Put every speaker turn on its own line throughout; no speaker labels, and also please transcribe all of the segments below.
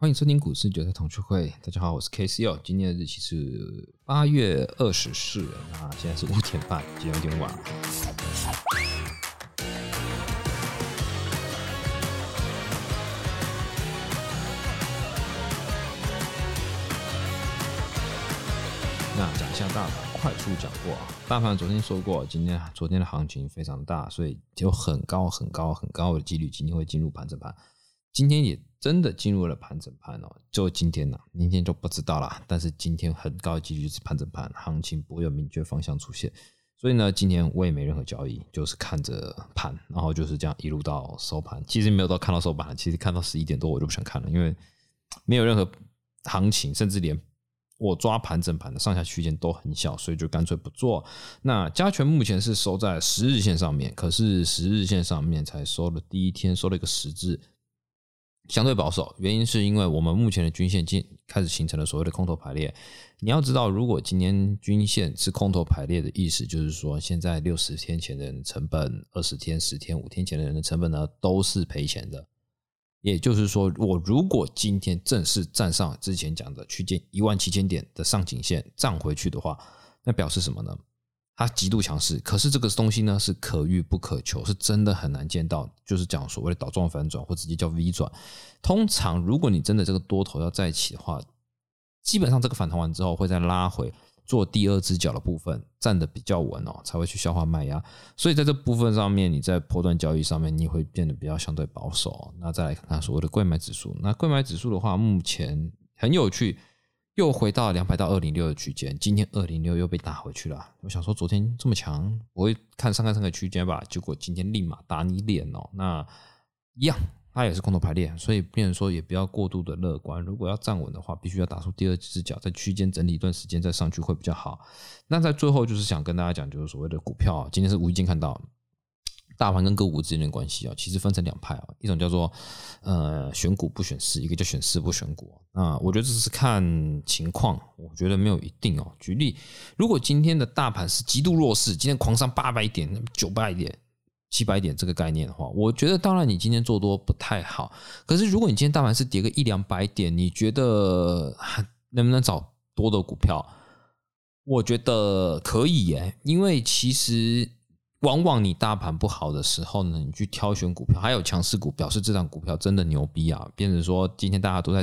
欢迎收听股市韭菜同学会。大家好，我是 K C 哦。今天的日期是八月二十四，那现在是五点半，今天有点晚。那讲一下大盘，快速讲过啊。大盘昨天说过，今天昨天的行情非常大，所以有很高很高很高的几率今天会进入盘整盘。今天也真的进入了盘整盘哦，就今天了，明天就不知道了。但是今天很高的几率是盘整盘，行情不会有明确方向出现。所以呢，今天我也没任何交易，就是看着盘，然后就是这样一路到收盘。其实没有到看到收盘，其实看到十一点多我就不想看了，因为没有任何行情，甚至连我抓盘整盘的上下区间都很小，所以就干脆不做。那加权目前是收在十日线上面，可是十日线上面才收了第一天，收了一个十字。相对保守，原因是因为我们目前的均线进开始形成了所谓的空头排列。你要知道，如果今天均线是空头排列的意思，就是说现在六十天前的成本、二十天、十天、五天前的人的成本呢，都是赔钱的。也就是说，我如果今天正式站上之前讲的区间一万七千点的上颈线站回去的话，那表示什么呢？它极度强势，可是这个东西呢是可遇不可求，是真的很难见到。就是讲所谓的倒状反转，或直接叫 V 转。通常如果你真的这个多头要再起的话，基本上这个反弹完之后会再拉回做第二只脚的部分，站的比较稳哦，才会去消化卖压。所以在这部分上面，你在波段交易上面，你会变得比较相对保守。那再来看看所谓的贵买指数，那贵买指数的话，目前很有趣。又回到两百到二零六的区间，今天二零六又被打回去了。我想说，昨天这么强，我会看上看三个区间吧。结果今天立马打你脸哦。那一样，它也是空头排列，所以变成说也不要过度的乐观。如果要站稳的话，必须要打出第二只脚，在区间整理一段时间再上去会比较好。那在最后就是想跟大家讲，就是所谓的股票，今天是无意间看到。大盘跟个股之间的关系啊，其实分成两派啊，一种叫做呃选股不选市，一个叫选市不选股。那我觉得这是看情况，我觉得没有一定哦。举例，如果今天的大盘是极度弱势，今天狂上八百点、九百点、七百点这个概念的话，我觉得当然你今天做多不太好。可是如果你今天大盘是跌个一两百点，你觉得能不能找多的股票？我觉得可以耶，因为其实。往往你大盘不好的时候呢，你去挑选股票，还有强势股，表示这张股票真的牛逼啊！变成说今天大家都在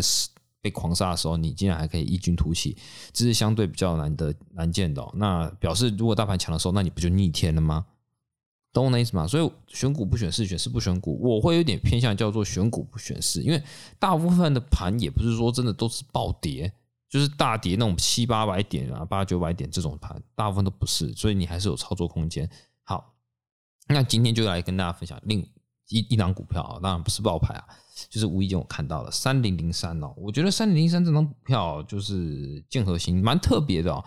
被狂杀的时候，你竟然还可以异军突起，这是相对比较难得难见的。那表示如果大盘强的时候，那你不就逆天了吗？懂我那意思吗？所以选股不选市，选市不选股，我会有点偏向叫做选股不选市，因为大部分的盘也不是说真的都是暴跌，就是大跌那种七八百点啊、八九百点这种盘，大部分都不是，所以你还是有操作空间。好，那今天就来跟大家分享另一一档股票啊，当然不是爆牌啊，就是无意间我看到了三零零三哦，我觉得三零零三这张股票就是建核心蛮特别的哦。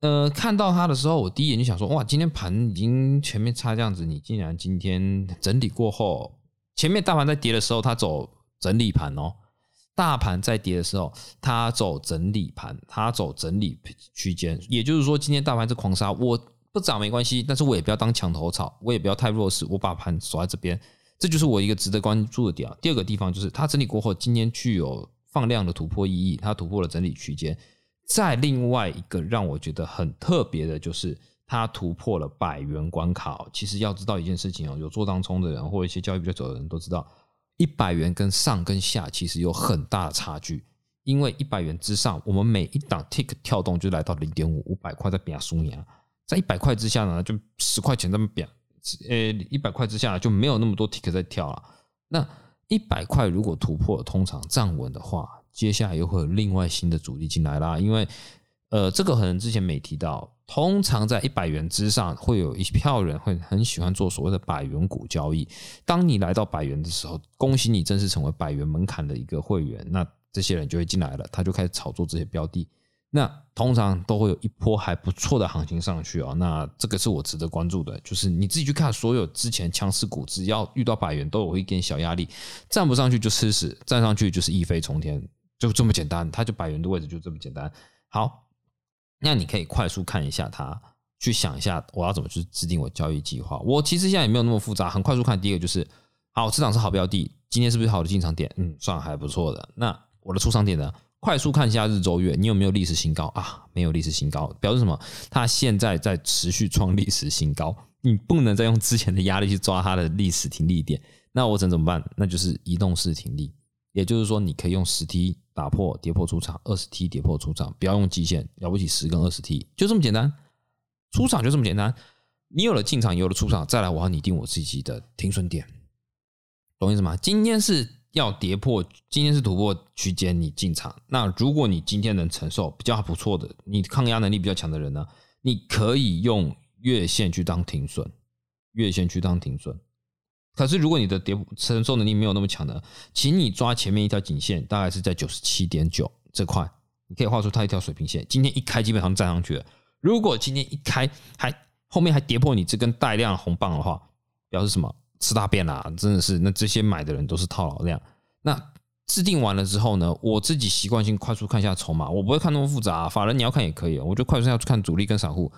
呃，看到它的时候，我第一眼就想说，哇，今天盘已经前面差这样子，你竟然今天整理过后，前面大盘在跌的时候，它走整理盘哦，大盘在跌的时候，它走整理盘，它走整理区间，也就是说，今天大盘是狂杀我。不涨没关系，但是我也不要当墙头草，我也不要太弱势，我把盘守在这边，这就是我一个值得关注的点。第二个地方就是它整理过后，今天具有放量的突破意义，它突破了整理区间。再另外一个让我觉得很特别的就是它突破了百元关卡。其实要知道一件事情哦，有做当冲的人或者一些交易比较久的人都知道，一百元跟上跟下其实有很大的差距，因为一百元之上，我们每一档 tick 跳动就来到零点五五百块在比亚输赢。在一百块之下呢，就十块钱这么贬，呃，一百块之下就没有那么多 tick 在跳了。那一百块如果突破，通常站稳的话，接下来又会有另外新的主力进来啦。因为，呃，这个可能之前没提到，通常在一百元之上，会有一票人会很喜欢做所谓的百元股交易。当你来到百元的时候，恭喜你正式成为百元门槛的一个会员，那这些人就会进来了，他就开始炒作这些标的。那通常都会有一波还不错的行情上去啊，那这个是我值得关注的，就是你自己去看所有之前强势股，只要遇到百元都有一点小压力，站不上去就吃屎，站上去就是一飞冲天，就这么简单，它就百元的位置就这么简单。好，那你可以快速看一下它，去想一下我要怎么去制定我交易计划。我其实现在也没有那么复杂，很快速看。第一个就是好，市场是好标的，今天是不是好的进场点？嗯，算还不错的。那我的出场点呢？快速看一下日周月，你有没有历史新高啊？没有历史新高，表示什么？它现在在持续创历史新高，你不能再用之前的压力去抓它的历史停利点。那我怎怎么办？那就是移动式停利，也就是说，你可以用十 T 打破跌破出场，二十 T 跌破出场，不要用极限，了不起十跟二十 T，就这么简单。出场就这么简单。你有了进场，有了出场，再来我要拟定我自己的停损点。懂意思吗？今天是要跌破，今天是突破区间，你进场。那如果你今天能承受比较不错的，你抗压能力比较强的人呢，你可以用月线去当停损，月线去当停损。可是如果你的跌承受能力没有那么强的，请你抓前面一条颈线，大概是在九十七点九这块，你可以画出它一条水平线。今天一开基本上站上去了。如果今天一开还后面还跌破你这根带量红棒的话，表示什么？吃大便啦！真的是，那这些买的人都是套牢量。那制定完了之后呢，我自己习惯性快速看一下筹码，我不会看那么复杂。法人你要看也可以，我就快速要看主力跟散户。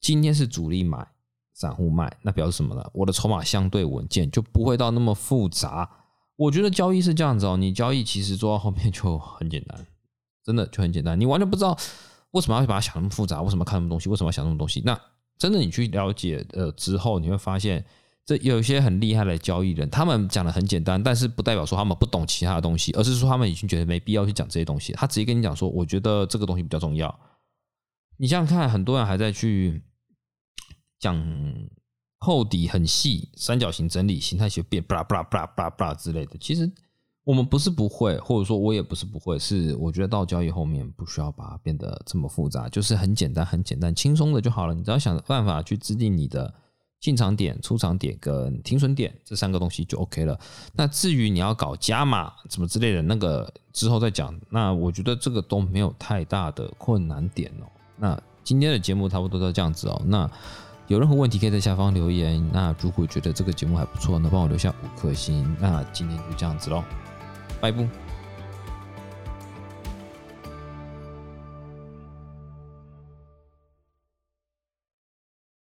今天是主力买，散户卖，那表示什么呢？我的筹码相对稳健，就不会到那么复杂。我觉得交易是这样子哦，你交易其实做到后面 就很简单，真的就很简单。你完全不知道为什么要把它想那么复杂，为什么看那么东西，为什么要想那么东西？那真的你去了解呃之后，你会发现。这有一些很厉害的交易人，他们讲的很简单，但是不代表说他们不懂其他的东西，而是说他们已经觉得没必要去讲这些东西。他直接跟你讲说：“我觉得这个东西比较重要。”你想想看，很多人还在去讲厚底很细、三角形整理、形态学变、布拉布拉布拉布拉布拉之类的。其实我们不是不会，或者说我也不是不会，是我觉得到交易后面不需要把它变得这么复杂，就是很简单、很简单、轻松的就好了。你只要想办法去制定你的。进场点、出场点跟停损点这三个东西就 OK 了。那至于你要搞加码什么之类的，那个之后再讲。那我觉得这个都没有太大的困难点哦。那今天的节目差不多到这样子哦。那有任何问题可以在下方留言。那如果觉得这个节目还不错，那帮我留下五颗星。那今天就这样子喽，拜拜。